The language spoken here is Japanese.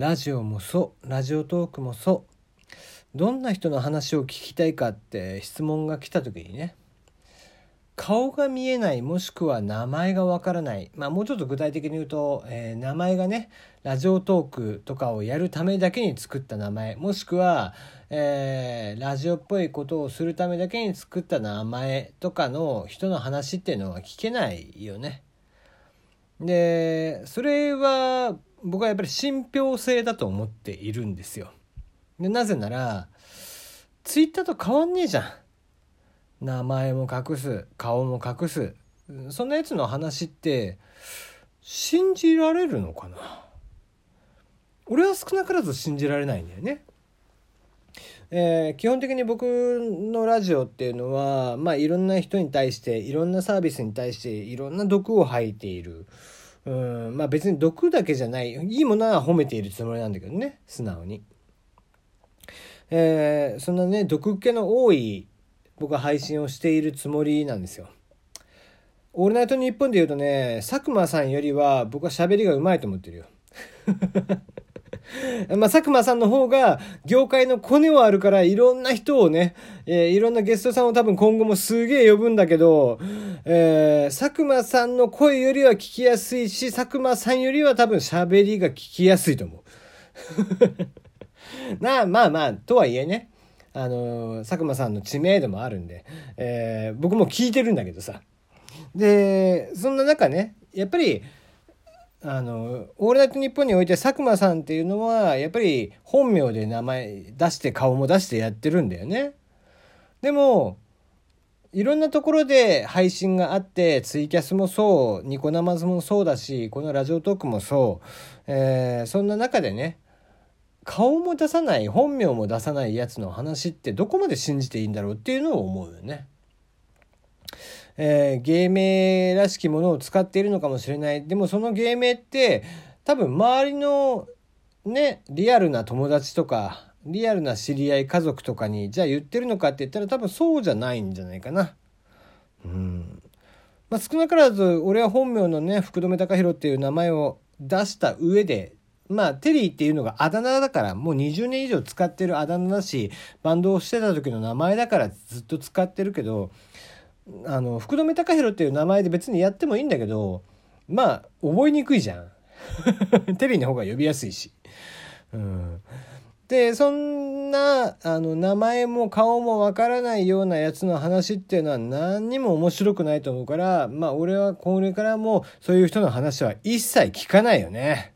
ラジオもそうラジオトークもそう。どんな人の話を聞きたいかって質問が来た時にね顔が見えないもしくは名前がわからない。まあもうちょっと具体的に言うと、えー、名前がねラジオトークとかをやるためだけに作った名前。もしくは、えー、ラジオっぽいことをするためだけに作った名前とかの人の話っていうのは聞けないよね。でそれは僕はやっぱり信憑性だと思っているんですよ。でなぜならツイッターと変わんねえじゃん。名前も隠す顔も隠すそんなやつの話って信じられるのかな？俺は少なからず信じられないんだよね。えー、基本的に僕のラジオっていうのは、まあ、いろんな人に対していろんなサービスに対していろんな毒を吐いている。うんまあ別に毒だけじゃないいいものは褒めているつもりなんだけどね素直に。えー、そんなね毒気の多い僕は配信をしているつもりなんですよ。オールナイトニッポンで言うとね、佐久間さんよりは僕は喋りがうまいと思ってるよ。まあ、佐久間さんの方が業界のコネはあるからいろんな人をね、えー、いろんなゲストさんを多分今後もすげえ呼ぶんだけど、えー、佐久間さんの声よりは聞きやすいし、佐久間さんよりは多分喋りが聞きやすいと思う。なあ、まあまあ、とはいえね、あの佐久間さんの知名度もあるんで、えー、僕も聞いてるんだけどさでそんな中ねやっぱりあの「オールナイトニッポン」において佐久間さんっていうのはやっぱり本名で名前出して顔も出してやってるんだよね。でもいろんなところで配信があってツイキャスもそうニコ生もそうだしこのラジオトークもそう、えー、そんな中でね顔も出さない本名も出さないやつの話ってどこまで信じていいんだろうっていうのを思うよね。えー、芸名らしきものを使っているのかもしれないでもその芸名って多分周りのねリアルな友達とかリアルな知り合い家族とかにじゃあ言ってるのかって言ったら多分そうじゃないんじゃないかな。うんまあ、少なからず俺は本名のね福留隆弘っていう名前を出した上でまあ、テリーっていうのがあだ名だから、もう20年以上使ってるあだ名だし、バンドをしてた時の名前だからずっと使ってるけど、あの、福留隆弘っていう名前で別にやってもいいんだけど、まあ、覚えにくいじゃん。テリーの方が呼びやすいし。うん。で、そんな、あの、名前も顔もわからないようなやつの話っていうのは何にも面白くないと思うから、まあ、俺はこれからもそういう人の話は一切聞かないよね。